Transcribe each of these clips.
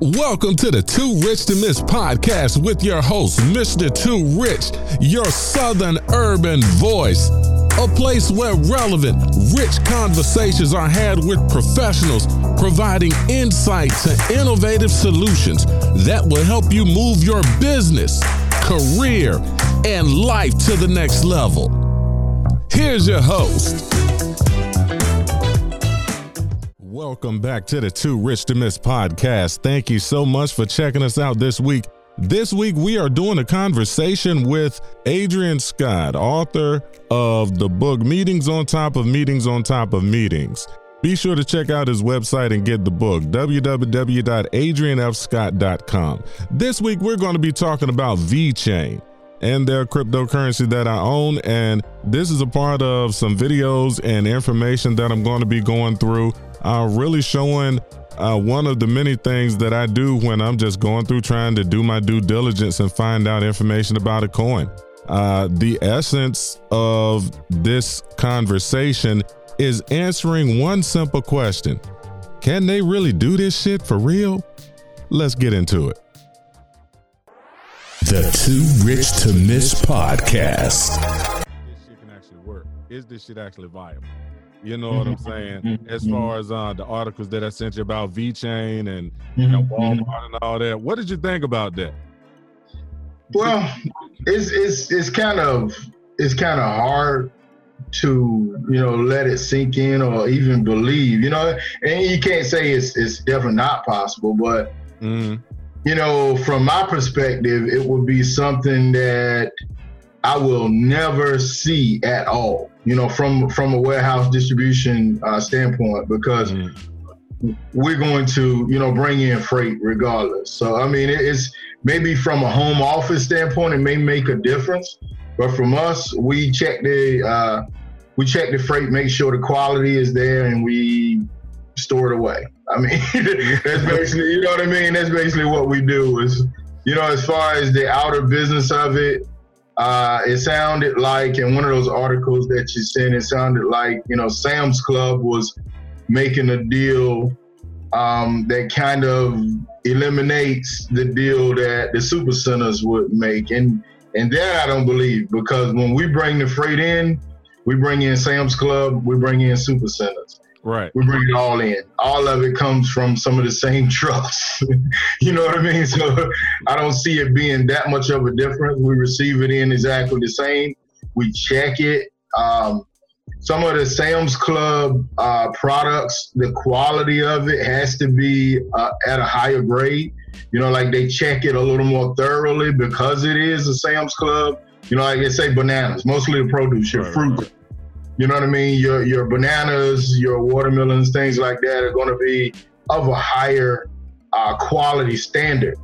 Welcome to the Too Rich to Miss podcast with your host, Mr. Too Rich, your Southern urban voice. A place where relevant, rich conversations are had with professionals providing insight to innovative solutions that will help you move your business, career, and life to the next level. Here's your host. Welcome back to the Too Rich to Miss podcast. Thank you so much for checking us out this week. This week, we are doing a conversation with Adrian Scott, author of the book Meetings on Top of Meetings on Top of Meetings. Be sure to check out his website and get the book, www.adrianfscott.com. This week, we're going to be talking about VeChain and their cryptocurrency that I own. And this is a part of some videos and information that I'm going to be going through uh, really showing uh, one of the many things that I do when I'm just going through trying to do my due diligence and find out information about a coin. Uh, the essence of this conversation is answering one simple question Can they really do this shit for real? Let's get into it. The Too Rich to Miss podcast. This shit can actually work. Is this shit actually viable? You know what I'm mm-hmm. saying? Mm-hmm. As far as uh, the articles that I sent you about VeChain and you know, mm-hmm. Walmart and all that, what did you think about that? Well, it's it's it's kind of it's kind of hard to you know let it sink in or even believe. You know, and you can't say it's it's definitely not possible, but mm. you know, from my perspective, it would be something that I will never see at all. You know, from from a warehouse distribution uh, standpoint, because mm. we're going to you know bring in freight regardless. So I mean, it's maybe from a home office standpoint, it may make a difference, but from us, we check the uh, we check the freight, make sure the quality is there, and we store it away. I mean, that's basically you know what I mean. That's basically what we do. Is you know, as far as the outer business of it, uh, it sounded like in one of those articles that you sent, it sounded like you know Sam's Club was making a deal um, that kind of eliminates the deal that the super centers would make, and and that I don't believe because when we bring the freight in, we bring in Sam's Club, we bring in super centers. Right. We bring it all in. All of it comes from some of the same trucks. you know what I mean? So I don't see it being that much of a difference. We receive it in exactly the same. We check it. Um, some of the Sam's Club uh, products, the quality of it has to be uh, at a higher grade. You know, like they check it a little more thoroughly because it is a Sam's Club. You know, like they say bananas, mostly the produce, your right, fruit. Right you know what I mean? Your your bananas, your watermelons, things like that are going to be of a higher uh, quality standard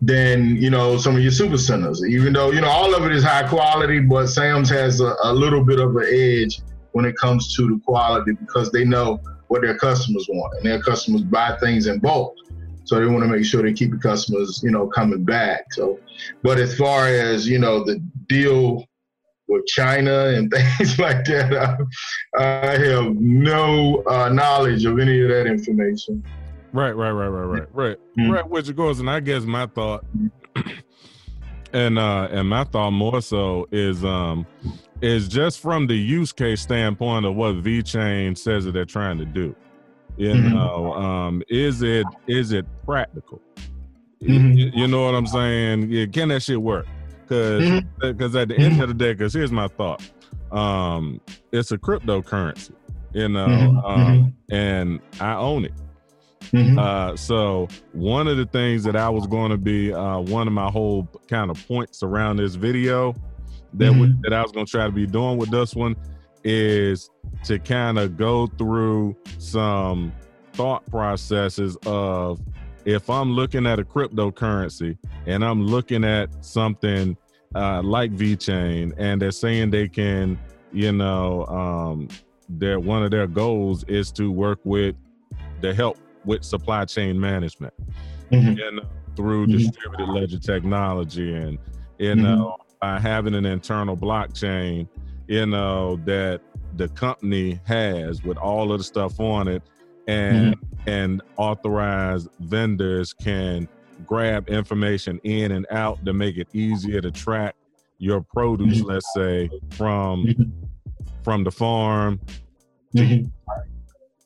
than you know some of your super centers. Even though you know all of it is high quality, but Sam's has a, a little bit of an edge when it comes to the quality because they know what their customers want, and their customers buy things in bulk. So they want to make sure they keep the customers, you know, coming back. So, but as far as you know, the deal with China and things like that. I, I have no uh, knowledge of any of that information. Right, right, right, right, right, right, mm-hmm. right. Which goes, and I guess my thought, and uh, and my thought more so is um, is just from the use case standpoint of what VeChain says that they're trying to do. You mm-hmm. know, um, is it is it practical? Mm-hmm. You, you, know what I'm saying? Yeah, can that shit work? Because because mm-hmm. at the end mm-hmm. of the day, because here's my thought, um, it's a cryptocurrency, you know, mm-hmm. um, mm-hmm. and I own it. Uh, so one of the things that I was going to be uh, one of my whole kind of points around this video that we, that I was going to try to be doing with this one is to kind of go through some thought processes of if I'm looking at a cryptocurrency and I'm looking at something uh, like VeChain and they're saying they can, you know, um, their one of their goals is to work with the help with supply chain management mm-hmm. and through mm-hmm. distributed ledger technology and you mm-hmm. know by having an internal blockchain, you know that the company has with all of the stuff on it and mm-hmm. and authorized vendors can grab information in and out to make it easier to track your produce, mm-hmm. let's say, from mm-hmm. from the farm mm-hmm.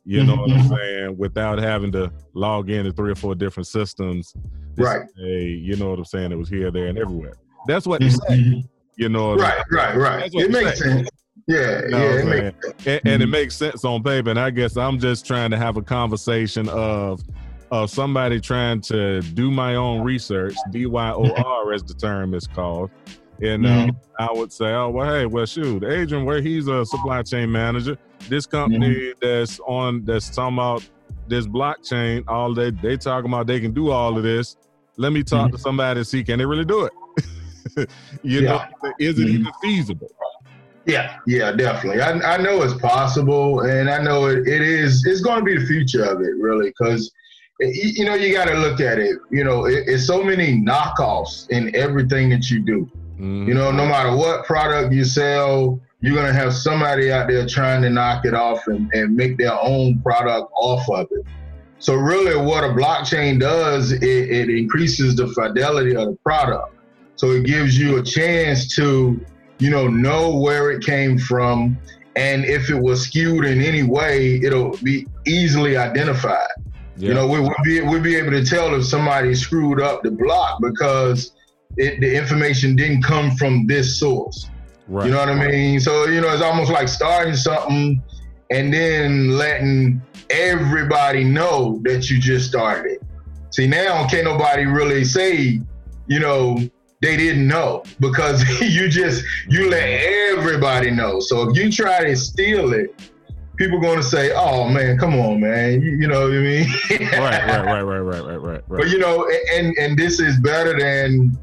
you know what I'm mm-hmm. saying, without having to log into three or four different systems. Right. Say, you know what I'm saying? It was here, there, and everywhere. That's what they say. You know, right, right, right. It makes say. sense. Yeah, you know yeah, it makes sense. And, and, it makes sense on paper. And I guess I'm just trying to have a conversation of of somebody trying to do my own research, DYOR as the term is called. And mm-hmm. uh, I would say, oh well, hey, well, shoot, Adrian, where he's a supply chain manager, this company mm-hmm. that's on that's talking about this blockchain, all they they talking about they can do all of this. Let me talk mm-hmm. to somebody and see can they really do it. you yeah. know, is it even mm-hmm. feasible? Yeah, yeah, definitely. I, I know it's possible, and I know it, it is. It's going to be the future of it, really, because you know you got to look at it. You know, it, it's so many knockoffs in everything that you do. Mm-hmm. You know, no matter what product you sell, you're gonna have somebody out there trying to knock it off and, and make their own product off of it. So really, what a blockchain does, it, it increases the fidelity of the product. So it gives you a chance to, you know, know where it came from, and if it was skewed in any way, it'll be easily identified. Yeah. You know, we would be we'd be able to tell if somebody screwed up the block because it, the information didn't come from this source. Right. You know what I mean? So you know, it's almost like starting something and then letting everybody know that you just started it. See, now can't nobody really say, you know, they didn't know because you just you let everybody know. So if you try to steal it, people are going to say, "Oh man, come on, man," you, you know what I mean? right, right, right, right, right, right, right. But you know, and and this is better than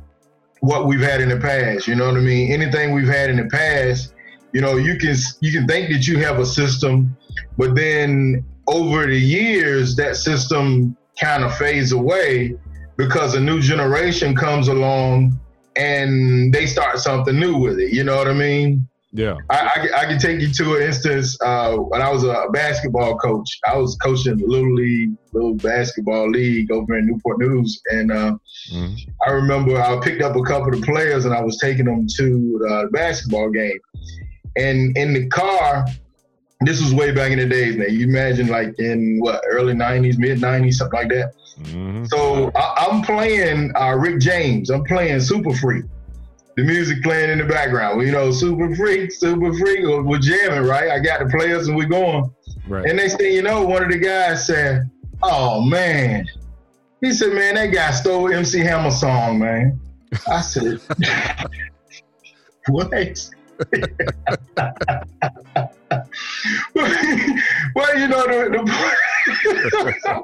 what we've had in the past. You know what I mean? Anything we've had in the past, you know, you can you can think that you have a system, but then over the years, that system kind of fades away because a new generation comes along and they start something new with it. You know what I mean? Yeah. I, I, I can take you to an instance uh, when I was a basketball coach. I was coaching the Little League, Little Basketball League over in Newport News. And uh, mm-hmm. I remember I picked up a couple of players and I was taking them to the basketball game. And in the car, this was way back in the days now. You imagine like in what, early 90s, mid 90s, something like that. Mm-hmm. So I, am playing uh, Rick James. I'm playing Super Freak. The music playing in the background. You know, Super Freak, Super Freak. We're jamming, right? I got the players and we're going. Right. And next thing you know, one of the guys said, "Oh man," he said, "Man, that guy stole MC Hammer song, man." I said, "What?" well, you know, the, the,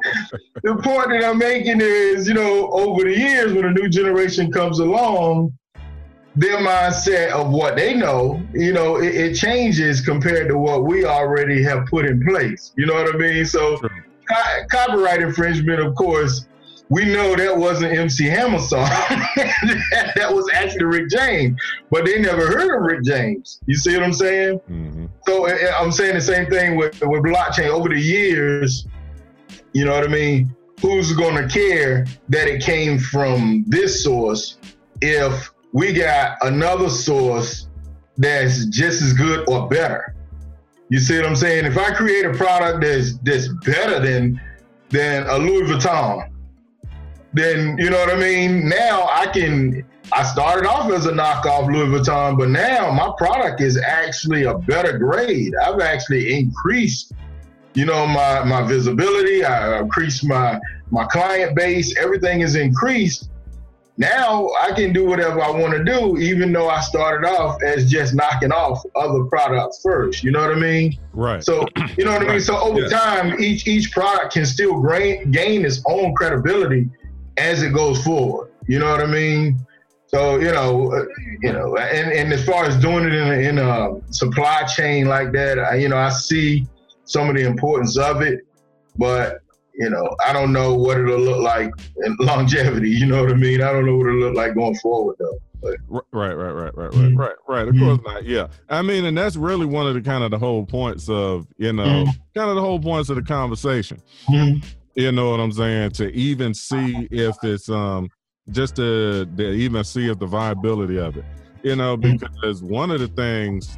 the point that I'm making is, you know, over the years, when a new generation comes along, their mindset of what they know, you know, it, it, changes compared to what we already have put in place. You know what I mean? So, co- copyright infringement, of course, we know that wasn't MC Hammer song. that was actually Rick James, but they never heard of Rick James. You see what I'm saying? Mm-hmm. So I'm saying the same thing with with blockchain. Over the years, you know what I mean? Who's going to care that it came from this source if we got another source that's just as good or better? You see what I'm saying? If I create a product that's that's better than than a Louis Vuitton, then you know what I mean. Now I can. I started off as a knockoff Louis Vuitton, but now my product is actually a better grade. I've actually increased, you know, my my visibility. I increased my my client base. Everything is increased. Now I can do whatever I want to do, even though I started off as just knocking off other products first. You know what I mean? Right. So you know what I mean. So over time, each each product can still gain gain its own credibility as it goes forward. You know what I mean? So you know, uh, you know, and, and as far as doing it in a, in a supply chain like that, I, you know, I see some of the importance of it, but you know, I don't know what it'll look like in longevity. You know what I mean? I don't know what it'll look like going forward though. Right, right, right, right, right, right, right, right. Of course not. Yeah, I mean, and that's really one of the kind of the whole points of you know, Mhm. kind of the whole points of the conversation. Mhm. You know what I'm saying? To even see if it's um just to, to even see if the viability of it. You know, Mhm. because one of the things,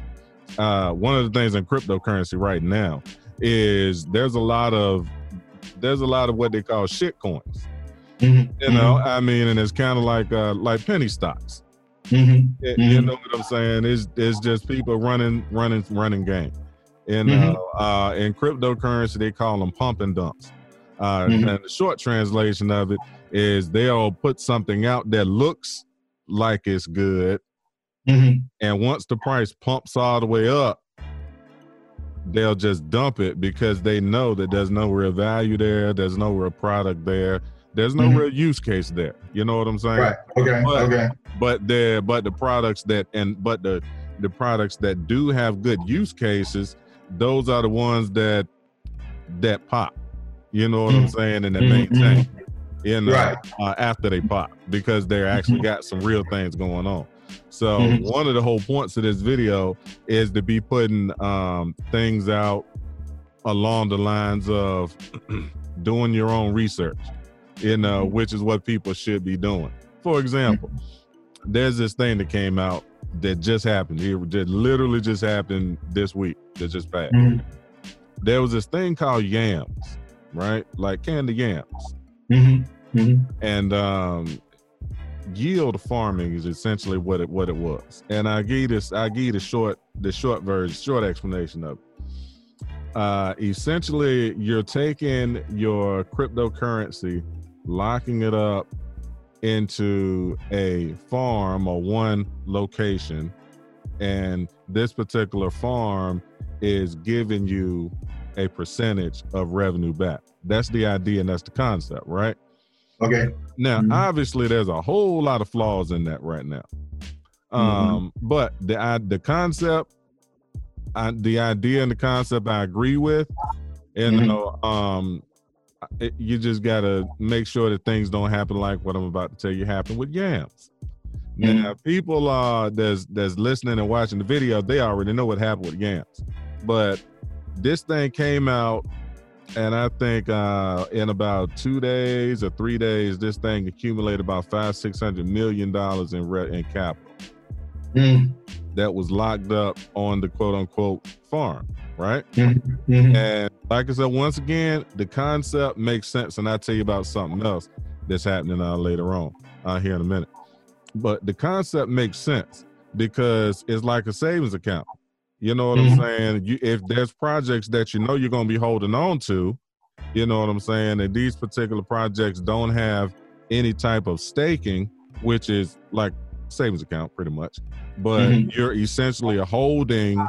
uh, one of the things in cryptocurrency right now is there's a lot of there's a lot of what they call shit coins. Mhm. You know, I mean, and it's kind of like uh like penny stocks. Mhm. Y- Mhm. You know what I'm saying? It's it's just people running, running, running game. And Mhm. uh, uh, in cryptocurrency, they call them pump and dumps. Uh, Mhm. And the short translation of it is they'll put something out that looks like it's good, Mhm. and once the price pumps all the way up, they'll just dump it because they know that there's no real value there, there's no real product there, there's no Mhm. real use case there. You know what I'm saying? Right. Okay. But- Okay. but the but the products that and but the the products that do have good use cases those are the ones that that pop you know what i'm Mhm. saying and that Mhm, maintain know Right. uh, after they pop because they're actually got some real things going on so Mhm. one of the whole points of this video is to be putting um things out along the lines of doing your own research you know which is what people should be doing for example there's this thing that came out that just happened. It just literally just happened this week. That just passed. Mhm. There was this thing called yams, right? Like candy yams, Mhm. Mhm. and um, yield farming is essentially what it what it was. And I give this I give the short the short version, short explanation of it. Uh, essentially, you're taking your cryptocurrency, locking it up into a farm or one location, and this particular farm is giving you a percentage of revenue back. That's the idea and that's the concept, right? Okay. Now, Mhm. obviously, there's a whole lot of flaws in that right now. Um, but the I, the concept, I, the idea and the concept, I agree with. And Mhm. know, um, it, you just gotta make sure that things don't happen like what I'm about to tell you happened with yams. Now, people uh, that's that's listening and watching the video, they already know what happened with yams. But this thing came out and I think uh, in about two days or three days, this thing accumulated about five, six hundred million dollars in re- in capital Mhm. that was locked up on the quote unquote farm, right? Mhm. Mhm. And like I said, once again, the concept makes sense, and I'll tell you about something else that's happening uh, later on uh, here in a minute. But the concept makes sense because it's like a savings account. You know what I'm Mhm. saying? You, if there's projects that you know you're going to be holding on to, you know what I'm saying, and these particular projects don't have any type of staking, which is like savings account pretty much, but Mhm. you're essentially holding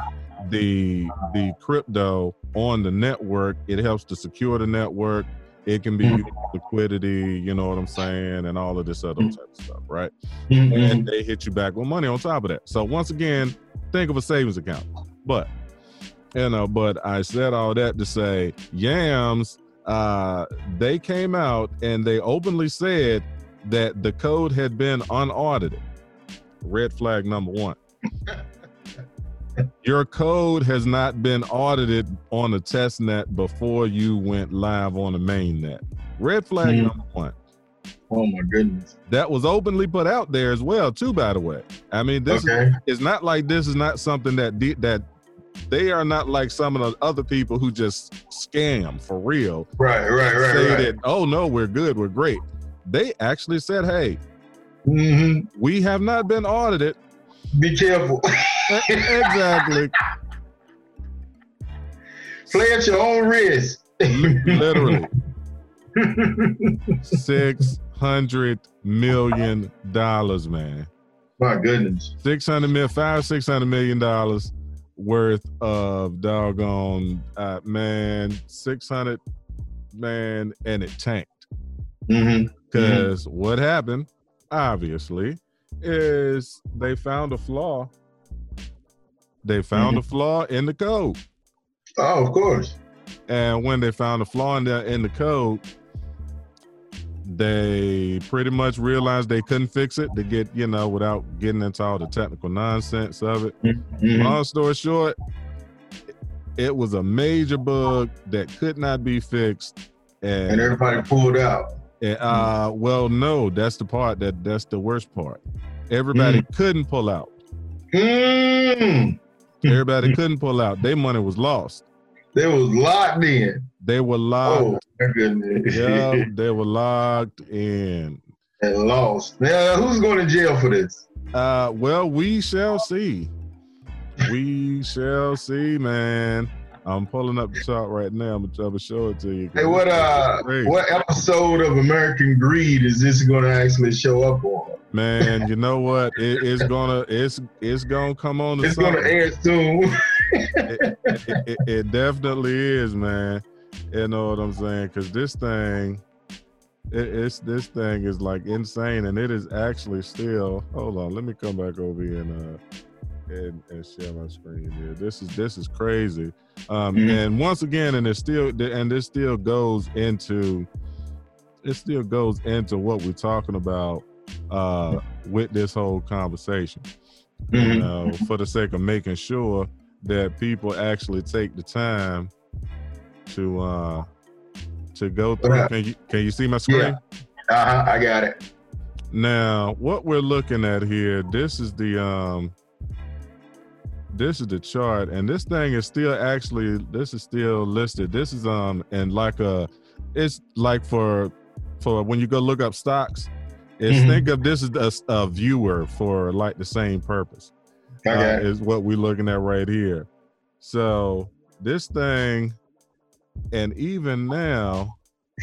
the the crypto on the network. It helps to secure the network. It can be Mhm. liquidity, you know what I'm saying, and all of this other Mhm. type of stuff, right? And they hit you back with money on top of that. So once again, think of a savings account. But you know, but I said all that to say Yams, uh, they came out and they openly said that the code had been unaudited. Red flag number one. Your code has not been audited on the test net before you went live on the main net. Red flag Mhm. number one Oh my goodness. that was openly put out there as well too by the way i mean this is, it's not like this is not something that de- that they are not like some of the other people who just scam for real Right. Right. Right. say Right. that oh no we're good we're great they actually said hey hmm we have not been audited Be careful. Exactly Play at your own risk. Literally. literally 600 million dollars man My goodness. 600 mil, five, 600 million dollars worth of doggone, uh, man, 600, man, and it tanked. hmm Because what happened, obviously, is they found a flaw. They found a flaw in the code. Oh, of course. And when they found a flaw in the, in the code, they pretty much realized they couldn't fix it to get you know without getting into all the technical nonsense of it. Mhm. Long story short, it was a major bug that could not be fixed, And and, everybody pulled out. and, uh, well, no, that's the part that that's the worst part. Everybody couldn't pull out. Mm. Everybody couldn't pull out. Their money was lost. They was locked in. They were locked. Oh, yeah, they were locked in. and lost. Now, who's going to jail for this? Uh, well, we shall see. We shall see, man. I'm pulling up the chart right now. I'm gonna show it to you. Hey, what uh, what episode of American Greed is this going to actually show up on? Man, you know what? It, it's gonna it's it's gonna come on. It's going to air soon. it- it- it definitely is, man. You know what I'm saying? Because this thing, it, it's this thing is like insane, and it is actually still. Hold on, let me come back over here and uh and, and share my screen here. This is this is crazy. Um, Mhm. and once again, and it still and this still goes into it still goes into what we're talking about uh with this whole conversation you Mhm. know, for the sake of making sure that people actually take the time to uh to go through. Can you can you see my screen? Yeah. Uh-huh, I got it. Now, what we're looking at here, this is the um this is the chart, and this thing is still actually this is still listed. This is um and like a it's like for for when you go look up stocks, it's Mhm. think of this as a, a viewer for like the same purpose. I uh, is what we're looking at right here. So this thing, and even now,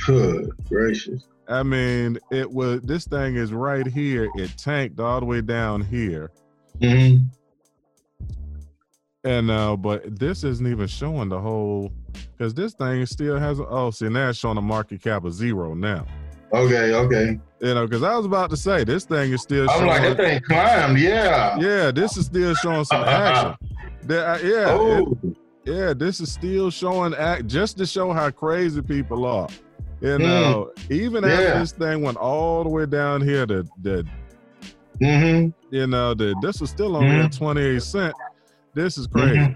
Good gracious. I mean, it was this thing is right here. It tanked all the way down here, hmm and uh, but this isn't even showing the whole because this thing still has. Oh, see now it's showing a market cap of zero now. Okay, okay. You know, because I was about to say this thing is still. I'm showing, like, that thing climbed, yeah. yeah, this is still showing some action. That, uh, yeah, it- oh, Yeah, this is still showing act just to show how crazy people are. You know, even after this thing went all the way down here to the hmm you know, the this was still only at 28 cent. This is crazy.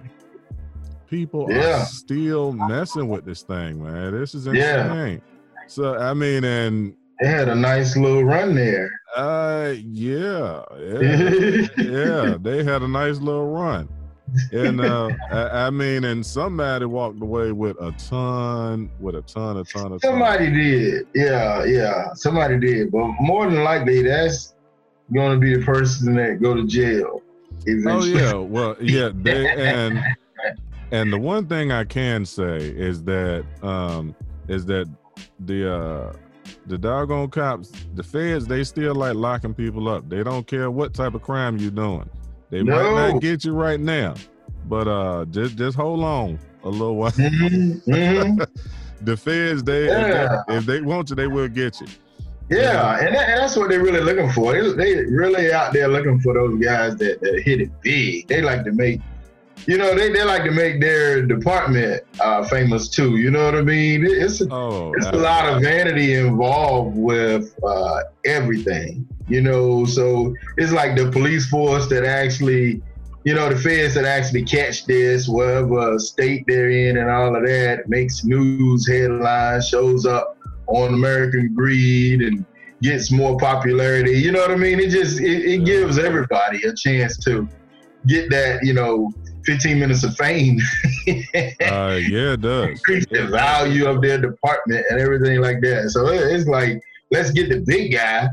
People Mm-hmm. Yeah. are still messing with this thing, man. This is Yeah. insane. So I mean, and They had a nice little run there. uh yeah, yeah, yeah, they had a nice little run. And uh I, I mean, and somebody walked away with a ton, with a ton, a ton of Somebody did. Yeah, yeah. Somebody did. But more than likely, that's going to be the person that go to jail. Oh yeah, well yeah, they and and the one thing I can say is that um is that the uh the doggone cops, the feds, they still like locking people up. They don't care what type of crime you're doing. They might not get you right now, but uh just just hold on a little while. Mhm, mhm. the feds, they, Yeah. if they if they want you, they will get you. Yeah, and, that, and that's what they're really looking for. They, they really out there looking for those guys that, that hit it big. They like to make, you know, they, they like to make their department uh, famous too. You know what I mean? It's a, Oh, it's a lot of vanity involved with uh, everything. You know, so it's like the police force that actually, you know, the feds that actually catch this, whatever state they're in, and all of that makes news headlines, shows up on American Greed, and gets more popularity. You know what I mean? It just it, it gives everybody a chance to get that, you know, 15 minutes of fame. uh, yeah, it does. increase the value of their department and everything like that. So it's like, let's get the big guy.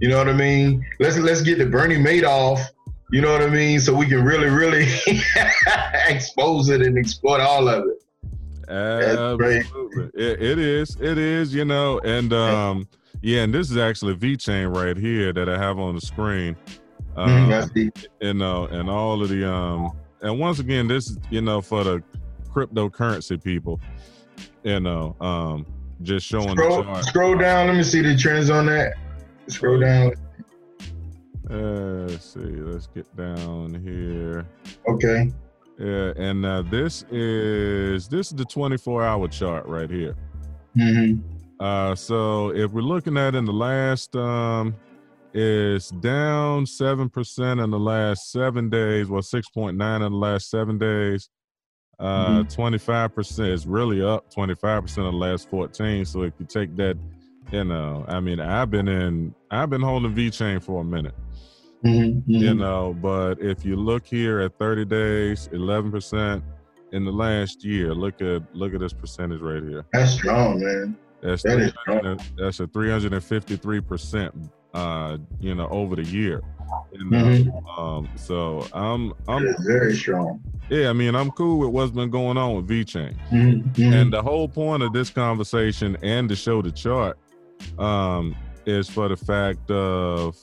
You know what I mean? Let's let's get the Bernie Madoff. You know what I mean? So we can really, really expose it and exploit all of it. Absolutely. It, it is. It is, you know, and um yeah, and this is actually VeChain right here that I have on the screen. Um, Mhm, I see. you know, and all of the um and once again, this is, you know, for the cryptocurrency people, you know, um just showing the Scroll, chart. scroll down. Let me see the trends on that. Scroll down. Uh, let's see, let's get down here. Okay. Yeah, and uh, this is this is the 24 hour chart right here. hmm Uh, so if we're looking at in the last, um, it's down seven percent in the last seven days. Well, six point nine in the last seven days. Uh, 25 percent is really up 25 percent in the last 14. So if you take that, you know, I mean, I've been in, I've been holding VeChain for a minute. Mm-hmm. you know but if you look here at 30 days 11% in the last year look at look at this percentage right here That's strong, man. that's That is 300 that's a 353% uh you know over the year you know? Mhm. um so i'm That i'm very strong. yeah i mean i'm cool with what's been going on with VeChain Mhm. and the whole point of this conversation and to show the chart um, is for the fact of,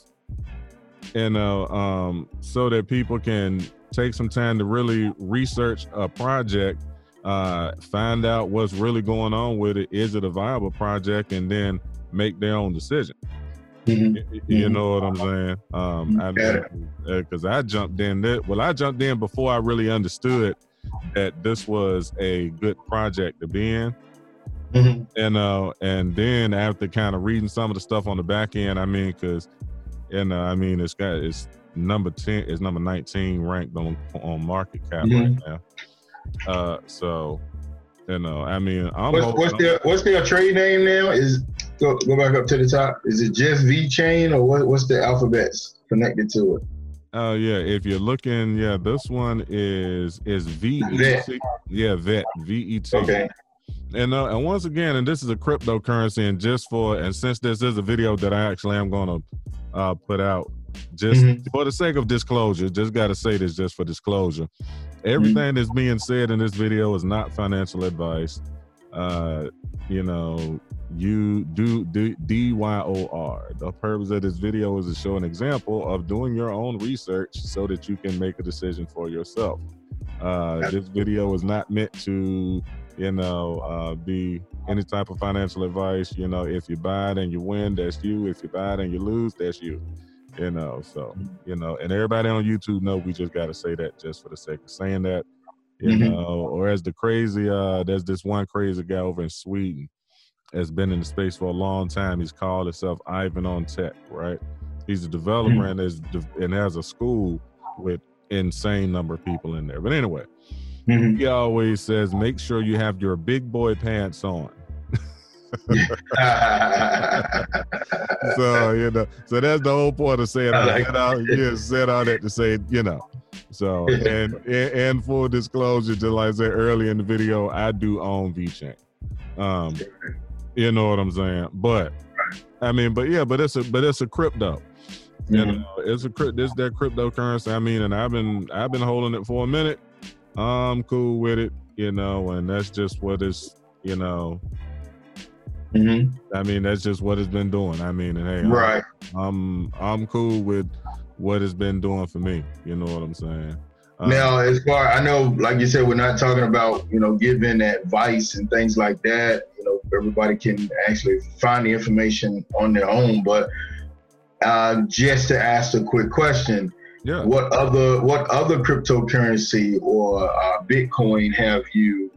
you know, um, so that people can take some time to really research a project, uh, find out what's really going on with it. Is it a viable project? And then make their own decision. Mhm. You know what I'm saying? Um, I because I jumped in that. Well, I jumped in before I really understood that this was a good project to be in Mhm. and uh and then after kind of reading some of the stuff on the back end i mean because and uh, i mean it's got it's number 10 it's number 19 ranked on on market cap Mhm. right now uh so you know i mean i'm What's, hoping- what's their what's their trade name now? Is go, go back up to the top. Is it just VeChain or what, what's the alphabets connected to it? Oh yeah, if you're looking, yeah, this one is is V E Vet. Yeah, vet V E T. Okay. And uh, and once again, and this is a cryptocurrency, and just for and since this is a video that I actually am going to uh, put out, just Mhm. for the sake of disclosure, just got to say this just for disclosure. Everything that's being said in this video is not financial advice. Uh, you know, you do do D Y O R. The purpose of this video is to show an example of doing your own research so that you can make a decision for yourself. Uh, this video is not meant to, you know, uh, be any type of financial advice. You know, if you buy it and you win, that's you. If you buy it and you lose, that's you. You know, so you know, and everybody on YouTube know we just got to say that just for the sake of saying that. You Mhm. know, or as the crazy, uh, there's this one crazy guy over in Sweden has been in the space for a long time. He's called himself Ivan on Tech, right? He's a developer Mhm. and is and has a school with insane number of people in there. But anyway, Mhm. he always says, make sure you have your big boy pants on. So you know, so that's the whole point of saying I I like said all, yeah, said all that to say, you know. So and, and and full disclosure, just like I said earlier in the video, I do own VeChain. Um, you know what I'm saying? But I mean, but yeah, but it's a but it's a crypto. You Mhm. know, it's a crypt. This that cryptocurrency. I mean, and I've been I've been holding it for a minute. I'm cool with it, you know, and that's just what it's, you know. Mhm. I mean, that's just what it's been doing. I mean, and hey, I'm- Right. I'm I'm cool with what it's been doing for me. You know what I'm saying? Um, Now, as far I know, like you said, we're not talking about you know giving advice and things like that. You know, everybody can actually find the information on their own. But uh, just to ask a quick question, yeah. what other what other cryptocurrency or uh, Bitcoin have you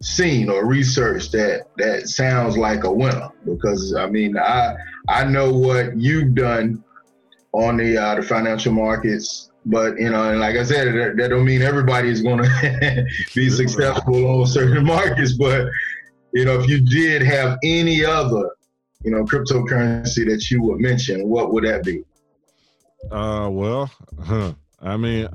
seen or researched that that sounds like a winner? Because I mean, I I know what you've done on the uh, the financial markets, but you know, and like I said, that, that don't mean everybody is going to be successful on certain markets. But you know, if you did have any other you know cryptocurrency that you would mention, what would that be? Uh, well, huh. I mean,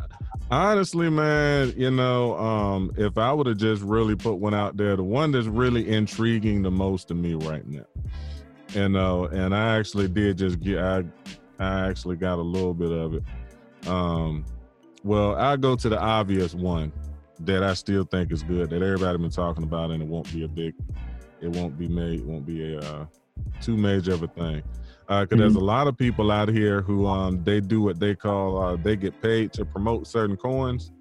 honestly, man, you know, um, if I would have just really put one out there, the one that's really intriguing the most to me right now, you know, and I actually did just get, I, I actually got a little bit of it. Um, well, I go to the obvious one that I still think is good that everybody been talking about, and it won't be a big, it won't be made, it won't be a uh, too major of a thing because there's a lot of people out here who um they do what they call uh, they get paid to promote certain coins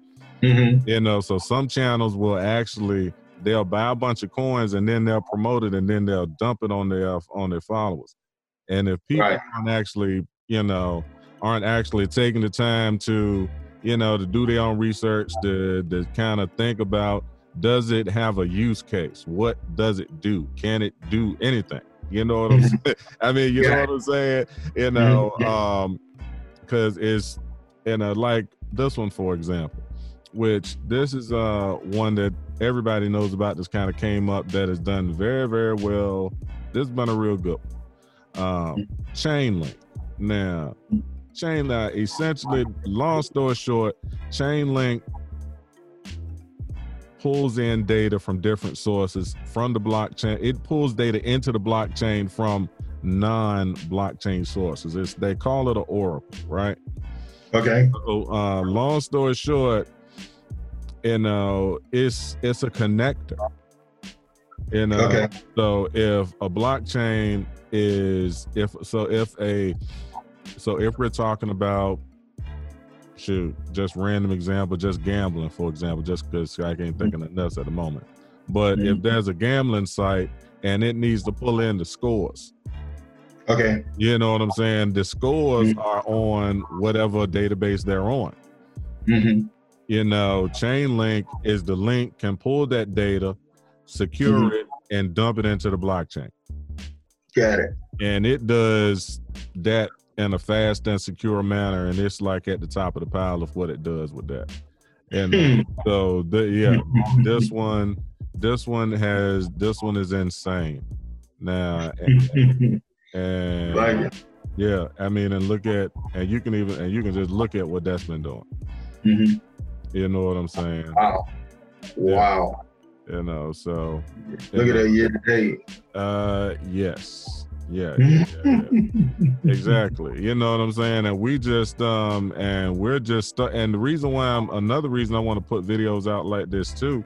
Mm-hmm. you know so some channels will actually they'll buy a bunch of coins and then they'll promote it and then they'll dump it on their on their followers and if people Right. aren't actually you know aren't actually taking the time to you know to do their own research to to kind of think about does it have a use case what does it do can it do anything You know what I'm saying? I mean, you yeah. know what I'm saying? You know, um, because it's in a like this one for example, which this is uh one that everybody knows about. This kind of came up that has done very very well. This has been a real good. One. Um, Chainlink. Now, Chainlink essentially, long story short, Chainlink pulls in data from different sources from the blockchain. It pulls data into the blockchain from non-blockchain sources. It's they call it an oracle, right? Okay. So, uh, long story short, you know, it's it's a connector. You know, okay. so if a blockchain is if so if a so if we're talking about shoot, just random example, just gambling, for example, just because I can't think of nothing else at the moment. But mm-hmm. if there's a gambling site and it needs to pull in the scores, okay, you know what I'm saying? The scores mm-hmm. are on whatever database they're on. Mm-hmm. You know, Chainlink is the link can pull that data, secure mm-hmm. it, and dump it into the blockchain. Got it. And it does that in a fast and secure manner, and it's like at the top of the pile of what it does with that. And hmm. so, the, yeah, this one, this one has, this one is insane. Now, and, and like yeah, I mean, and look at, and you can even, and you can just look at what that's been doing. Mm-hmm. You know what I'm saying? Wow. Wow. You know, so look at that year to date. Uh, yes. Yeah, yeah, yeah, exactly. You know what I'm saying? And we just um and we're just and the reason why I'm another reason I want to put videos out like this too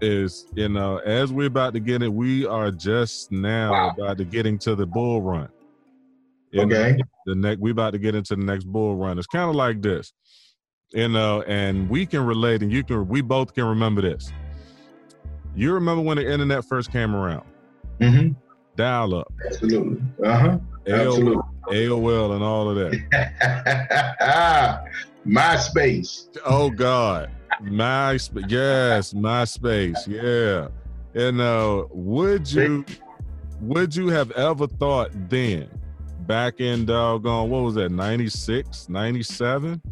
is you know as we're about to get it, we are just now wow. about to getting to the bull run. You okay. Know, the next we about to get into the next bull run. It's kind of like this, you know, and we can relate, and you can we both can remember this. You remember when the internet first came around? Mm-hmm dial up. Absolutely. Uh huh. Absolutely. AOL and all of that. MySpace. Oh God. MySpace. Yes, MySpace. Yeah. And uh, would you would you have ever thought then, back in doggone, what was that, 96, 97?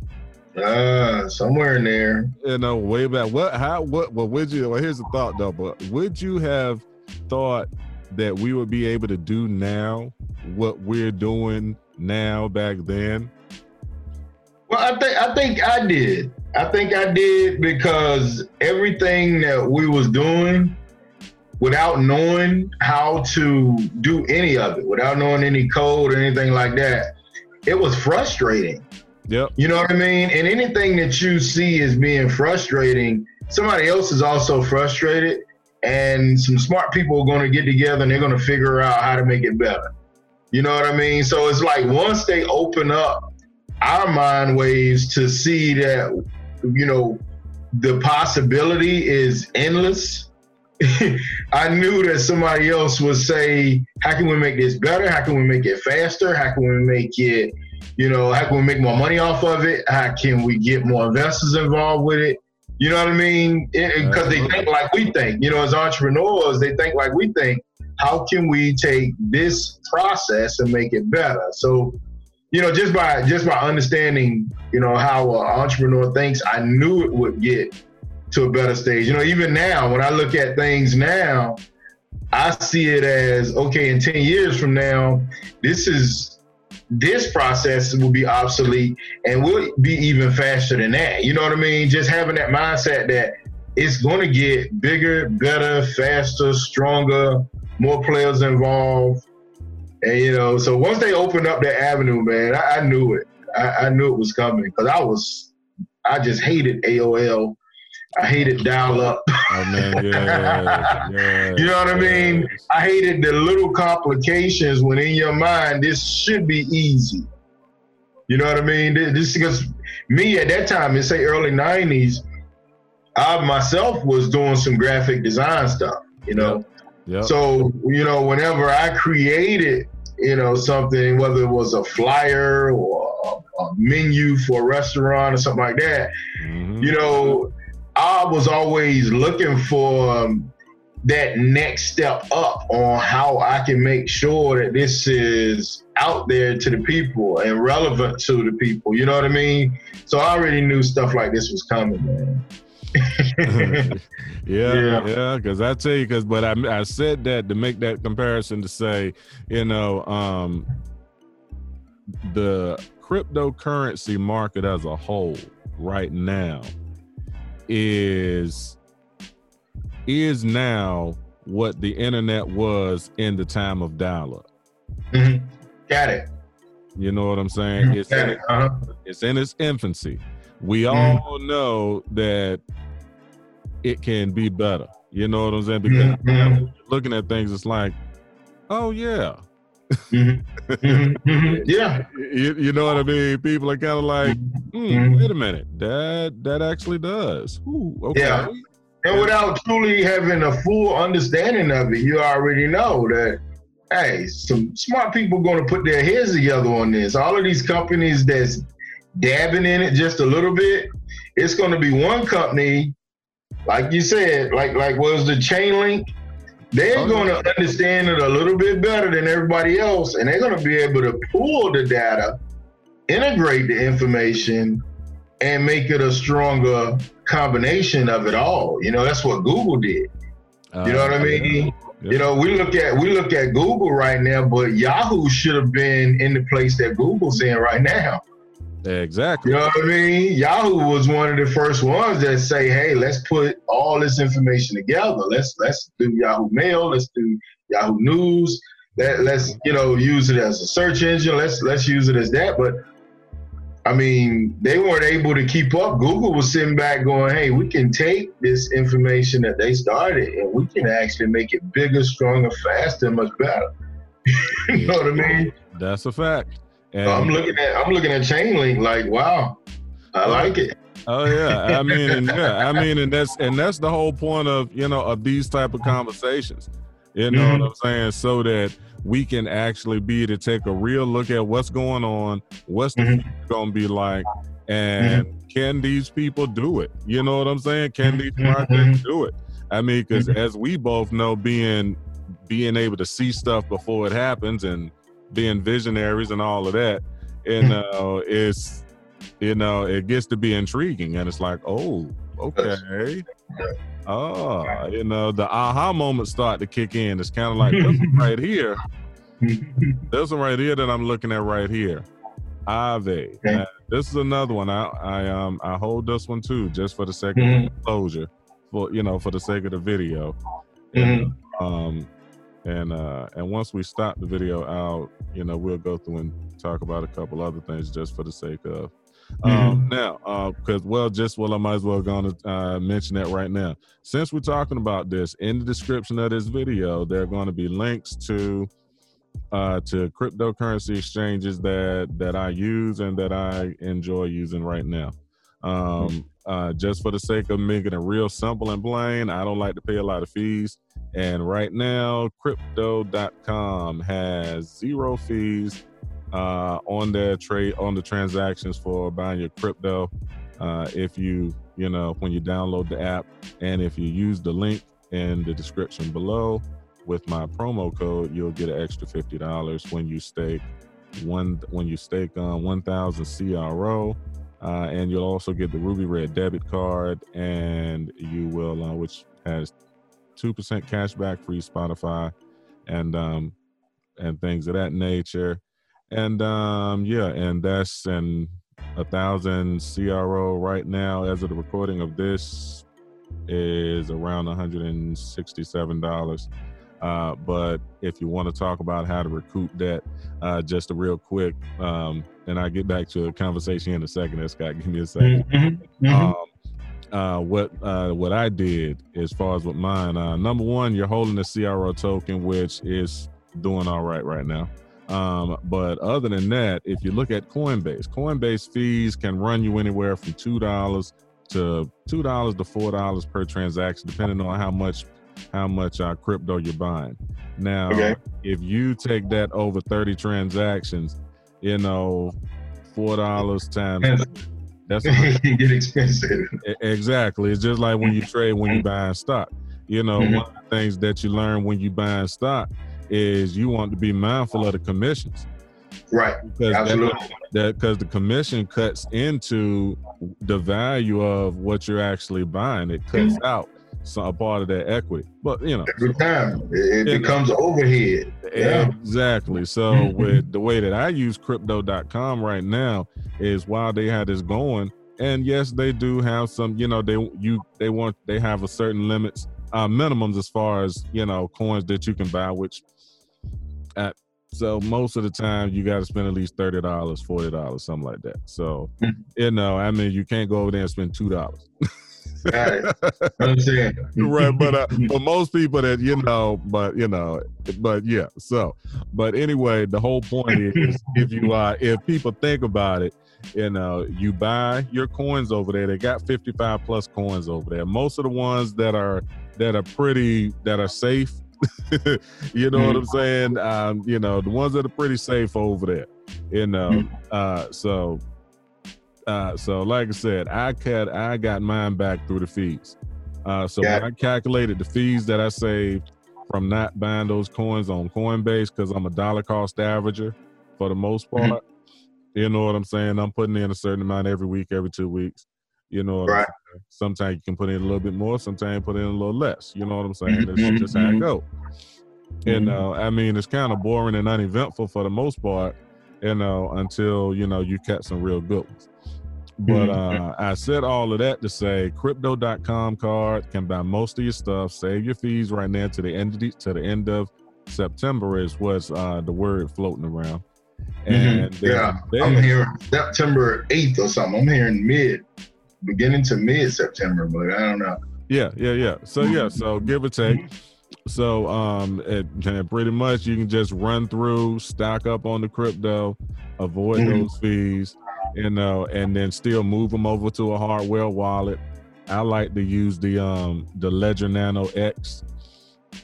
Uh, somewhere in there. You know, way back. What how what well would you well here's the thought though, but would you have thought that we would be able to do now what we're doing now back then? Well, I think I think I did. I think I did because everything that we was doing without knowing how to do any of it, without knowing any code or anything like that, it was frustrating. Yep. You know what I mean? And anything that you see as being frustrating, somebody else is also frustrated and some smart people are going to get together and they're going to figure out how to make it better. You know what I mean? So it's like once they open up our mind waves to see that, you know, the possibility is endless. I knew that somebody else would say, How can we make this better? How can we make it faster? How can we make it, you know, how can we make more money off of it? How can we get more investors involved with it? You know what I mean? Because they uh-huh. think like we think. You know, as entrepreneurs, they think like we think. How can we take this process and make it better? So, you know, just by just by understanding, you know, how an entrepreneur thinks, I knew it would get to a better stage. You know, even now, when I look at things now, I see it as okay. In ten years from now, this is this process will be obsolete and we'll be even faster than that. You know what I mean? Just having that mindset that it's going to get bigger, better, faster, stronger, more players involved. And, you know, so once they opened up that avenue, man, I, I knew it. I, I, knew it was coming because I was, I just hated AOL I hated dial up. Oh man, yeah, yeah, You know what I mean? I hated the little complications when in your mind this should be easy. You know what I mean? This because me at that time, it's say early '90s, I myself was doing some graphic design stuff. You know, yep. Yep. so you know whenever I created, you know, something whether it was a flyer or a, a menu for a restaurant or something like that, mm-hmm. you know I was always looking for um, that next step up on how I can make sure that this is out there to the people and relevant to the people. You know what I mean? So I already knew stuff like this was coming, man. yeah, yeah, because I tell you, because but I I said that to make that comparison to say, you know, um, the cryptocurrency market as a whole right now is is now what the internet was in the time of dial-up. Mm-hmm. Got it. You know what I'm saying? It's in, it. uh-huh. it's in its infancy. We mm-hmm. all know that it can be better. You know what I'm saying? Because mm-hmm. looking at things, it's like, oh yeah. Mm-hmm. mm-hmm. mm-hmm. yeah. You, you, know what I mean? People are kind of like, hmm, wait a minute, that that actually does. Ooh, okay. Yeah. And without truly having a full understanding of it, you already know that hey, some smart people going to put their heads together on this. All of these companies that's dabbing in it just a little bit, it's going to be one company, like you said, like like was the Chainlink. They're oh, going to understand it a little bit better than everybody else, and they're going to be able to pull the data, integrate the information, and make it a stronger combination of it all. You know, that's what Google did. Uh, you know what I mean? Yeah. You know, we look at we look at Google right now, but Yahoo should have been in the place that Google's in right now. Exactly. You know what I mean? Yahoo was one of the first ones that say, "Hey, let's put all this information together. Let's let's do Yahoo Mail. Let's do Yahoo News. Let, let's you know use it as a search engine. Let's let's use it as that." But I mean, they weren't able to keep up. Google was sitting back going, hey, we can take this information that they started and we can actually make it bigger, stronger, faster, much better. you know what I mean? That's a fact. And I'm looking at I'm looking at Chainlink like, wow, I like it. Oh yeah, I mean, and yeah, I mean, and that's and that's the whole point of you know of these type of conversations. You know mm-hmm. what I'm saying? So that we can actually be to take a real look at what's going on, what's mm-hmm. going to be like, and mm-hmm. can these people do it? You know what I'm saying? Can these mm-hmm. projects mm-hmm. do it? I mean, because mm-hmm. as we both know, being being able to see stuff before it happens and being visionaries and all of that, and uh, it's you know it gets to be intriguing, and it's like, oh, okay. Oh, you know, the aha moment start to kick in. It's kind of like this one right here. this one right here that I'm looking at right here. Aave. Okay. this is another one. I I um I hold this one too, just for the sake mm-hmm. of closure, for you know, for the sake of the video. Mm-hmm. And, um and uh and once we stop the video out, you know, we'll go through and talk about a couple other things just for the sake of um, mm-hmm. Um, now, because uh, well, just well, I might as well go on to uh, mention that right now. Since we're talking about this, in the description of this video, there are going to be links to uh, to cryptocurrency exchanges that that I use and that I enjoy using right now. Um, uh, just for the sake of making it real simple and plain, I don't like to pay a lot of fees. And right now, crypto.com has zero fees uh, on their trade on the transactions for buying your crypto. Uh, if you you know when you download the app and if you use the link in the description below with my promo code, you'll get an extra fifty dollars when you stake one when you stake on one thousand CRO. Uh, and you'll also get the Ruby Red debit card, and you will, uh, which has two percent cash back free Spotify, and um, and things of that nature. And um yeah and that's and a thousand cro right now. As of the recording of this is around 167 dollars. Uh, but if you want to talk about how to recoup that, uh, just a real quick, um, and I get back to a conversation in a second. There, Scott, give me a 2nd mm-hmm. mm-hmm. Um, uh, what uh, what I did as far as with mine, uh, number one, you're holding the CRO token, which is doing all right right now. Um, but other than that, if you look at Coinbase, Coinbase fees can run you anywhere from two dollars to two dollars to four dollars per transaction, depending on how much how much uh, crypto you're buying. Now, okay. if you take that over thirty transactions, you know, four dollars times. That's get expensive. Exactly. It's just like when you trade when you buy stock. You know, mm-hmm. one, of the things that you learn when you buying stock is you want to be mindful of the commissions. Right. Because Absolutely. that because the commission cuts into the value of what you're actually buying. It cuts Mm-hmm. out some a part of that equity. But you know, Every time it, it becomes overhead. Yeah. Exactly. So Mhm. with the way that I use crypto.com right now is while they had this going, and yes, they do have some, you know, they you they want they have a certain limits, uh minimums as far as, you know, coins that you can buy, which at so most of the time you gotta spend at least thirty dollars, forty dollars, something like that. So Mhm. you know, I mean you can't go over there and spend two dollars. Got it. I'm saying. right but uh, for most people that you know but you know but yeah so but anyway the whole point is if you uh if people think about it you know you buy your coins over there. They got 55 plus coins over there. Most of the ones that are that are pretty that are safe you know what i'm saying? Um you know the ones that are pretty safe over there you know uh so uh, so like I said, I cut I got mine back through the fees. Uh, so when I calculated the fees that I saved from not buying those coins on Coinbase, because I'm a dollar cost averager for the most Mhm. part. You know what I'm saying? I'm putting in a certain amount every week, every two weeks. You know Right. Sometimes you can put in a little bit more, sometimes put in a little less. You know what I'm saying? Mhm, It's just how it mhm. go. You Mhm. know, I mean, it's kind of boring and uneventful for the most part, you know, until, you know, you catch some real good ones. But Mhm. uh, I said all of that to say crypto.com card can buy most of your stuff, save your fees right now to the end of the, to the end of September is what's uh, the word floating around. And Mhm. then Yeah, from I'm there- hearing September 8th or something. I'm hearing mid, beginning to mid September, but I don't know. Yeah, yeah, yeah. So yeah, so give or take. So um, it, and pretty much you can just run through, stock up on the crypto, avoid Mhm. those fees, you know, and then still move them over to a hardware wallet. I like to use the um the Ledger Nano X.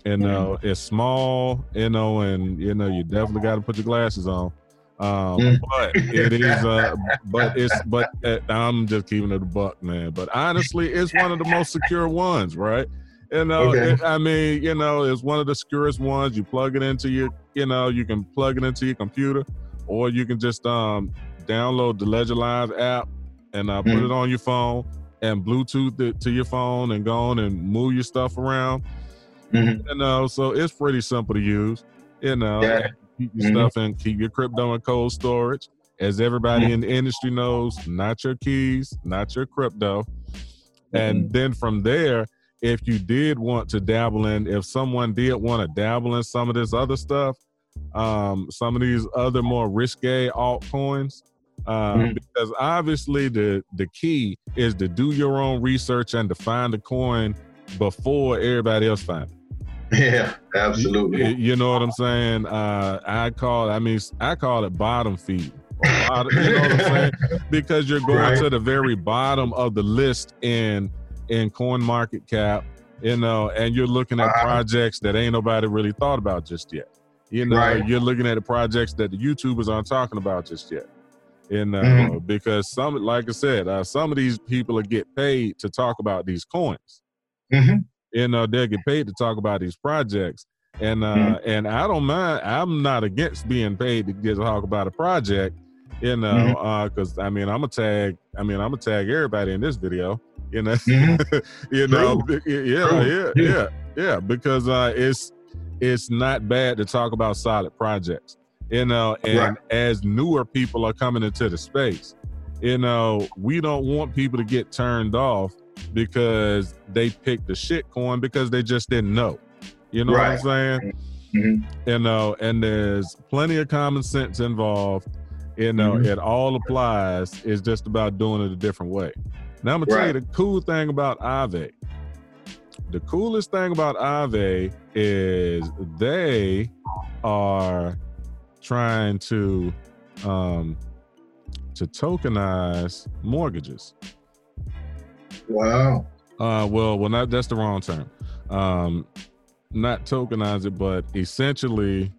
You know, it's small, you know, and you know you definitely got to put your glasses on. Um, Mm. but it is, uh, but it's, but uh, I'm just keeping it a buck, man. But honestly, it's one of the most secure ones, right? You know, Okay. it- I mean, you know, it's one of the securest ones. You plug it into your, you know, you can plug it into your computer, or you can just um download the Ledger Live app and uh, put Mhm. it on your phone and Bluetooth it to your phone and go on and move your stuff around. Mhm. You know, so it's pretty simple to use. You know, Yeah. keep your Mhm. stuff and keep your crypto in cold storage. As everybody Mhm. in the industry knows, not your keys, not your crypto. And then from there, if you did want to dabble in, if someone did want to dabble in some of this other stuff, um, some of these other more risque altcoins, uh, Mhm. because obviously the the key is to do your own research and to find the coin before everybody else find it. Yeah, absolutely. You, you know what I'm saying? Uh, I call I mean I call it bottom feed. Bottom- you know what I'm saying? Because you're going Right. to the very bottom of the list in in coin market cap, you know, and you're looking at Uh-huh. projects that ain't nobody really thought about just yet. You know, Right. you're looking at the projects that the YouTubers aren't talking about just yet. You know, Mhm. because some, like I said, uh, some of these people are get paid to talk about these coins Mhm. you know they get paid to talk about these projects and uh Mhm. and i don't mind i'm not against being paid to get to talk about a project you know Mhm. uh because i mean i'm gonna tag i mean i'm gonna tag everybody in this video you know Mhm. you know True. yeah True. yeah yeah yeah because uh it's it's not bad to talk about solid projects you know and Right. as newer people are coming into the space you know we don't want people to get turned off because they picked the shit coin because they just didn't know you know Right. what i'm saying Mhm. you know and there's plenty of common sense involved you know Mhm. it all applies it's just about doing it a different way now i'm gonna tell you the cool thing about Aave. the coolest thing about Aave is they are trying to um to tokenize mortgages Wow. uh, well, well, not that's the wrong term. Um, not tokenize it, but essentially,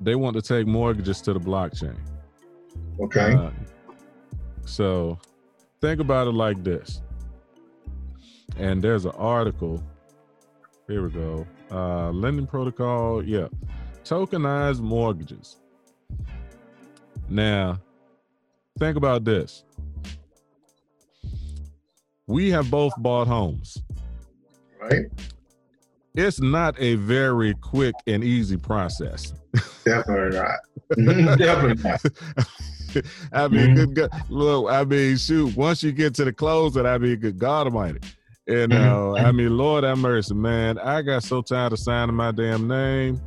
they want to take mortgages to the blockchain. Okay. Uh, so, think about it like this. And there's an article Here we go. Uh, lending protocol. Yeah, tokenized mortgages. Now, think about this. We have both bought homes. Right. It's not a very quick and easy process. Definitely not. Definitely not. I mean, Mhm. good God, look, I mean, shoot, once you get to the close, closing, I mean, good God Almighty. And Mhm. uh, I mean, Lord have mercy, man. I got so tired of signing my damn name.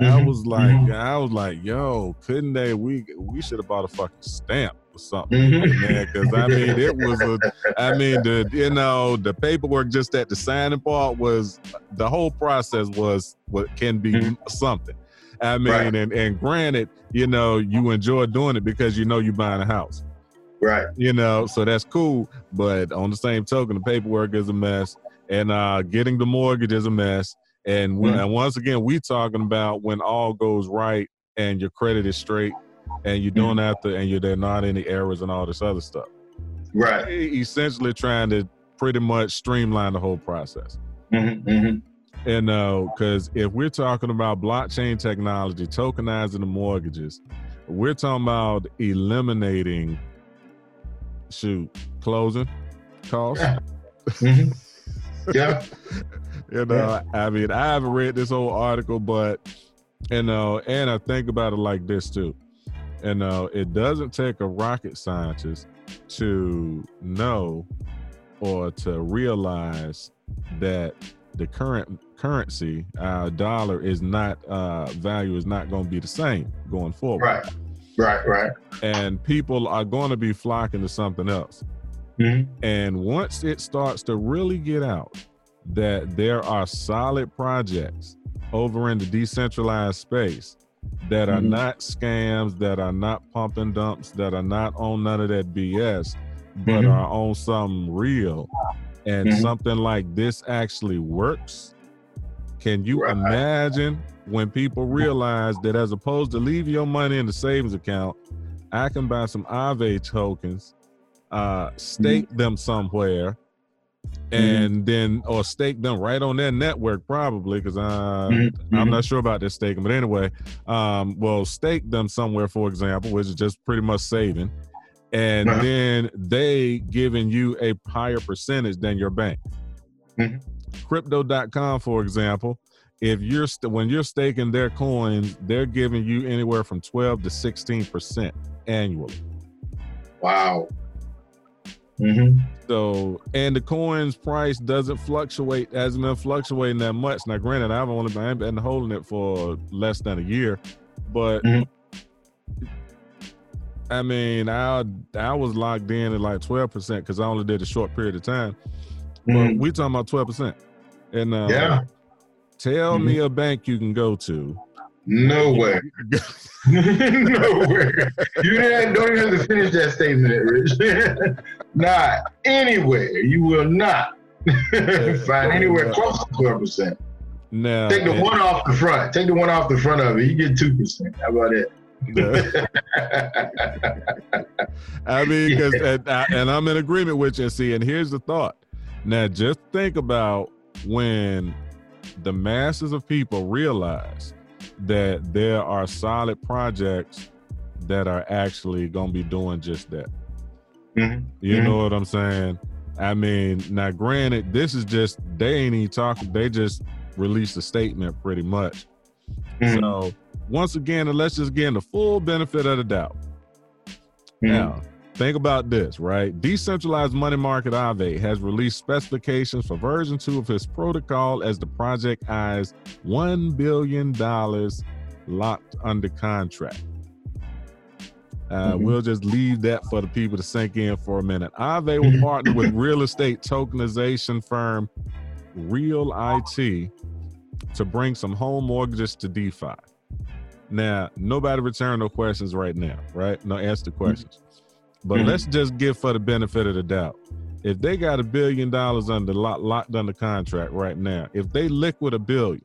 I Mhm. was like, Mhm. I was like, yo, couldn't they? We we should have bought a fucking stamp or something, Mhm. man. Because I mean, it was a, I mean, the you know, the paperwork just at the signing part was the whole process was what can be Mhm. something. I mean, Right. and and granted, you know, you enjoy doing it because you know you're buying a house Right. you know so that's cool but on the same token the paperwork is a mess and uh getting the mortgage is a mess and, when, Mhm. and once again we talking about when all goes right and your credit is straight and you're doing after and you're there not any errors and all this other stuff Right. Essentially trying to pretty much streamline the whole process Mhm, mhm. and uh because if we're talking about blockchain technology tokenizing the mortgages we're talking about eliminating shoot closing costs Yeah. Mhm. Yeah. You know i mean i haven't read this whole article but you know and i think about it like this too you know it doesn't take a rocket scientist to know or to realize that the current currency uh dollar is not uh value is not going to be the same going forward Right. Right. Right. and people are going to be flocking to something else Mhm. and once it starts to really get out that there are solid projects over in the decentralized space that are Mhm. not scams, that are not pump and dumps, that are not on none of that BS, but Mhm. are on something real, and Mhm. something like this actually works. Can you Right. imagine when people realize that as opposed to leave your money in the savings account, I can buy some Aave tokens, uh, stake them somewhere, and then or stake them right on their network probably because uh, Mhm. I'm not sure about this staking, but anyway, um, well, stake them somewhere, for example, which is just pretty much saving, and Uh-huh. then they giving you a higher percentage than your bank. Mhm. Crypto.com, for example, if you're st- when you're staking their coins, they're giving you anywhere from 12 to 16 percent annually. Wow. Hmm So, and the coin's price doesn't fluctuate, hasn't been fluctuating that much. Now, granted, I've only been, been holding it for less than a year, but Mhm. I mean, I I was locked in at like twelve percent because I only did a short period of time. But we talking about twelve percent, and uh, Yeah. tell me a bank you can go to. Nowhere. Nowhere. You didn't, don't even have to finish that statement, Rich. not anywhere. You will not find anywhere close to twelve percent. now, Take the and- one off the front. Take the one off the front of it. You get two percent. How about it? I mean, because and, I- and I'm in agreement with you. See, and here's the thought. Now, just think about when the masses of people realize that there are solid projects that are actually going to be doing just that. Mhm. You Mhm. know what I'm saying? I mean, now, granted, this is just they ain't even talking. They just released a statement, pretty much. Mhm. So, once again, let's just give the full benefit of the doubt. Now, think about this, right? Decentralized Money Market Aave has released specifications for version two of his protocol as the project eyes $1 billion locked under contract. Uh, Mhm. We'll just leave that for the people to sink in for a minute. Aave will partner with real estate tokenization firm RealT to bring some home mortgages to DeFi. Now, nobody return no questions right now, right? No answer the questions. But Mhm. let's just give for the benefit of the doubt. If they got a billion dollars under lock, locked under contract right now, if they liquid a billion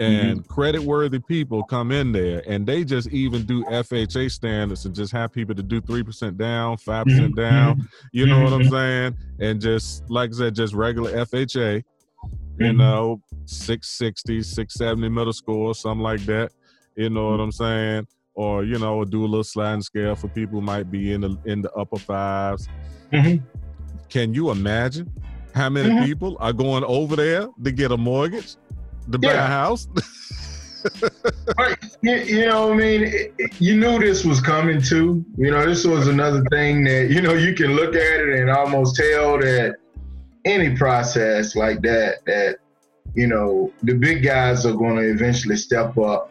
and credit worthy people come in there and they just even do FHA standards and just have people to do 3% down, 5% Mhm. down, you know what I'm Mhm. saying? And just, like I said, just regular FHA you know, 660, 670 middle school, something like that. You know what I'm saying? Or, you know, do a little sliding scale for people who might be in the in the upper 5s Mhm. Can you imagine how many Mhm. people are going over there to get a mortgage to buy Yeah. a house? Right. You, you know, I mean, it- you knew this was coming too. You know, this was another thing that you know you can look at it and almost tell that any process like that, that you know, the big guys are going to eventually step up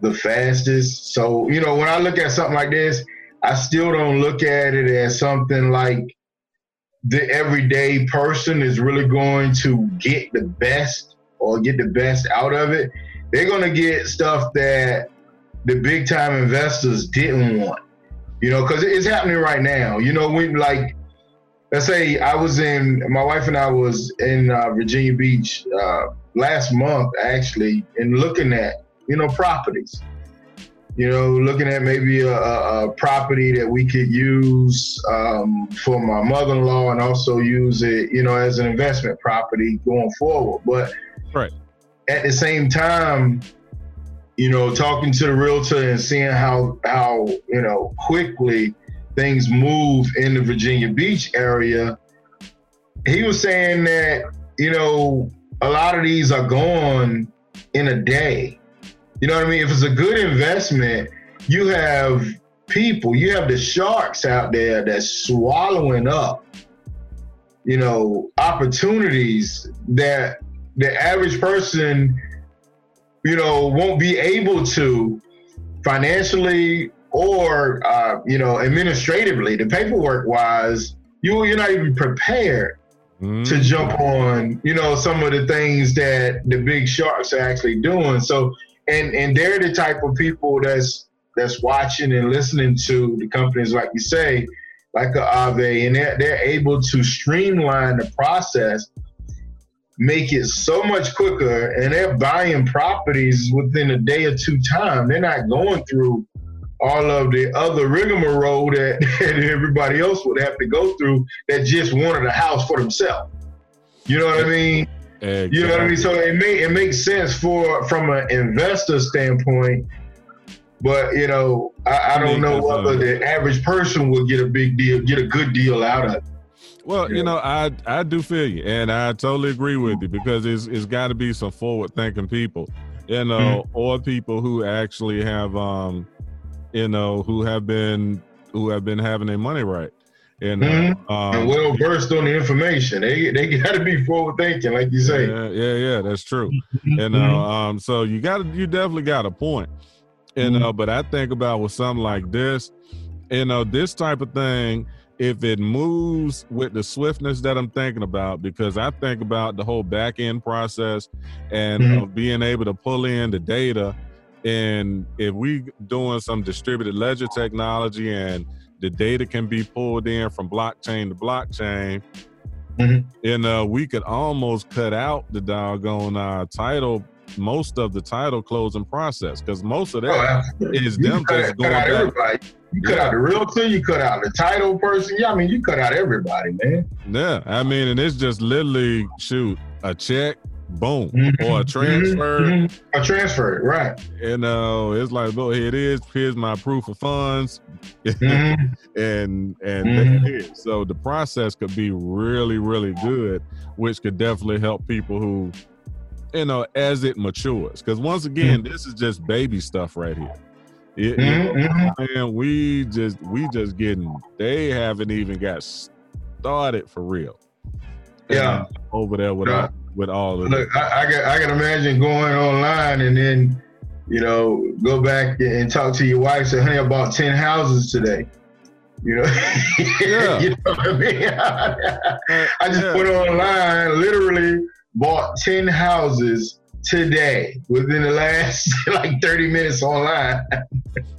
the fastest. So, you know, when I look at something like this, I still don't look at it as something like the everyday person is really going to get the best or get the best out of it they're going to get stuff that the big time investors didn't want. You know, because it's happening right now. You know, when like, let's say I was in, my wife and I was in uh, Virginia Beach uh, last month actually, and looking at you know properties. You know, looking at maybe a, a, property that we could use um, for my mother-in-law and also use it, you know, as an investment property going forward. But Right. at the same time, you know, talking to the realtor and seeing how how you know quickly things move in the Virginia Beach area, he was saying that you know a lot of these are gone in a day. You know what I mean? If it's a good investment, you have people, you have the sharks out there that's swallowing up, you know, opportunities that the average person, you know, won't be able to financially or uh, you know administratively, the paperwork wise, you you're not even prepared to Mhm. jump on, you know, some of the things that the big sharks are actually doing. So, and and they're the type of people that's that's watching and listening to the companies, like you say, like Aave, and they're they're able to streamline the process, make it so much quicker, and they're buying properties within a day or two time. They're not going through all of the other rigmarole that, that everybody else would have to go through that just wanted a house for themselves. You know what I mean? You know what I mean? So it may it makes sense for from an investor standpoint, but you know, I, I don't know whether the average person will get a big deal, get a good deal out of it. Well, you know, I I do feel you, and I totally agree with you because it's it's got to be some forward thinking people, you know, Mm-hmm. or people who actually have um, you know, who have been who have been having their money right, and Mhm. um, and well versed on the information. They they got to be forward thinking, like you say. yeah, yeah, yeah, that's true. Mhm. You know, um, so you got you definitely got a point. You know, but I think about with something like this, you know, this type of thing, if it moves with the swiftness that I'm thinking about, because I think about the whole back end process and Mhm. of being able to pull in the data. And if we doing some distributed ledger technology and the data can be pulled in from blockchain to blockchain, Mhm. you know, we could almost cut out the doggone uh, title, most of the title closing process, because most of Oh, that absolutely. is them cut, just cut going out back. everybody. You cut Yeah. out the realtor, you cut out the title person. Yeah, I mean, you cut out everybody, man. Yeah, I mean, and it's just literally shoot a check, boom, Mhm. or a transfer. Mhm. A transfer, right? You know, it's like, well, here it is. Here's my proof of funds, Mhm. and and Mhm. it is. So the process could be really, really good, which could definitely help people who, you know, as it matures. Because once again, this is just baby stuff right here. You- you know, Mhm. man, we just we just getting. They haven't even got started for real. Yeah. And over there with Yeah. all, with all of Look, I, I can I can imagine going online and then, you know, go back and talk to your wife. Say, honey, I bought ten houses today. You know, Yeah. you know what I mean. Uh, I just Yeah. went online, literally bought ten houses today within the last like thirty minutes online.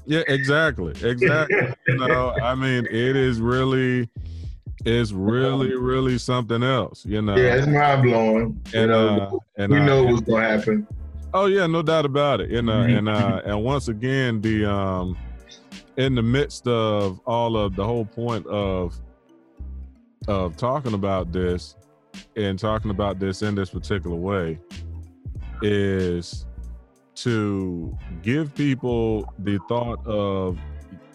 Yeah, exactly, exactly. you know, I mean, it is really, it's really, really something else. You know, Yeah, it's mind blowing. You and know, uh, and we uh, know what's gonna happen. Oh yeah, no doubt about it. And uh, Mhm. and uh, and once again, the um, in the midst of all of the whole point of of talking about this and talking about this in this particular way is to give people the thought of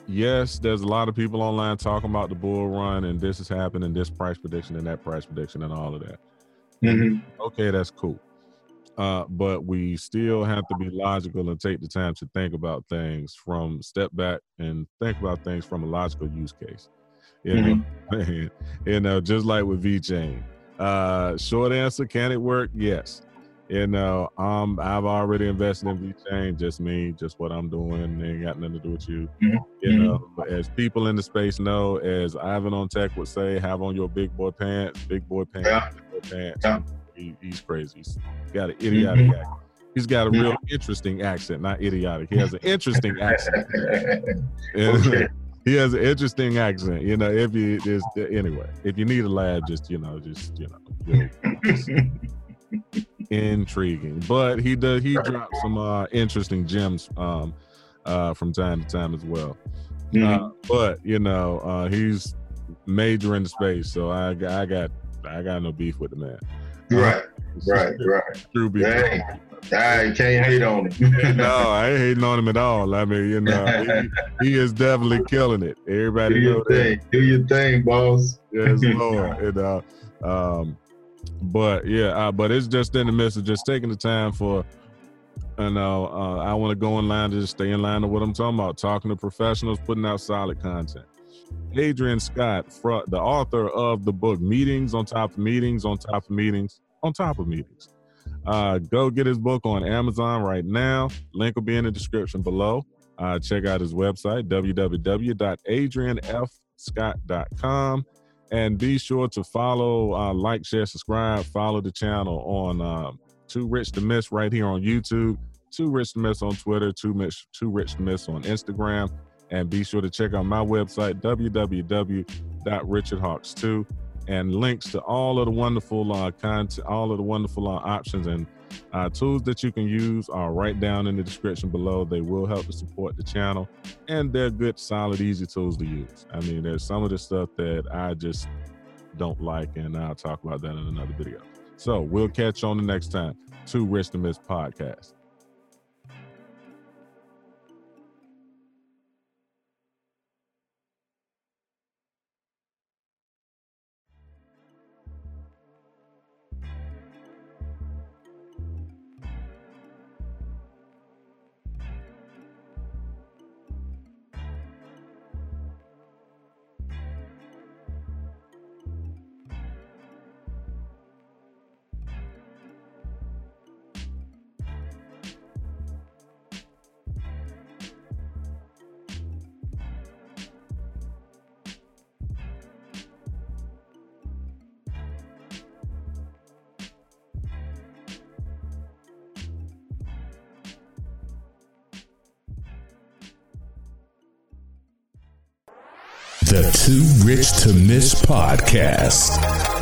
yes, there's a lot of people online talking about the bull run and this is happening, this price prediction and that price prediction and all of that. Mhm. Okay, that's cool. Uh, but we still have to be logical and take the time to think about things from step back and think about things from a logical use case. You know, you know, just like with VeChain. Uh, short answer, can it work? Yes. You know, um, I've already invested in VeChain, just me, just what I'm doing. Ain't got nothing to do with you. Mhm. You know, but as people in the space know, as Ivan on Tech would say, have on your big boy pants, big boy pants, Yeah. big boy pants. Yeah. He, he's crazy. He's got an idiotic Mhm. accent. He's got a real interesting accent, not idiotic. He has an interesting accent. Okay. he has an interesting accent. You know, if you just anyway, if you need a laugh, just you know, just you know, you'll- intriguing. But he does he drops some uh interesting gems um uh from time to time as well. Mhm. Uh, but you know, uh he's major in the space, so I got I got I got no beef with the man. right, right, right. True beef. Dang. I can't hate on him. no, I ain't hating on him at all. I mean, you know, he, he is definitely killing it. Everybody know your that. thing. Do your thing, boss. Yes, Lord. You know, um, but yeah, uh, but it's just in the midst of just taking the time for, you know, uh, I want to go in line to just stay in line with what I'm talking about, talking to professionals, putting out solid content. Adrian Scott, the author of the book Meetings on Top of Meetings on Top of Meetings on Top of Meetings. Uh, go get his book on Amazon right now. Link will be in the description below. Uh, check out his website, www.adrianfscott.com. And be sure to follow, uh, like, share, subscribe, follow the channel on um, Too Rich to Miss right here on YouTube, Too Rich to Miss on Twitter, Too, Too Rich to Miss on Instagram. And be sure to check out my website, www.richardhawks2 and links to all of the wonderful uh, content, all of the wonderful uh, options and uh, tools that you can use are right down in the description below. They will help to support the channel, and they're good, solid, easy tools to use. I mean, there's some of the stuff that I just don't like, and I'll talk about that in another video. So we'll catch you on the next time. Two Rich to Miss podcast. Rich to Miss podcast.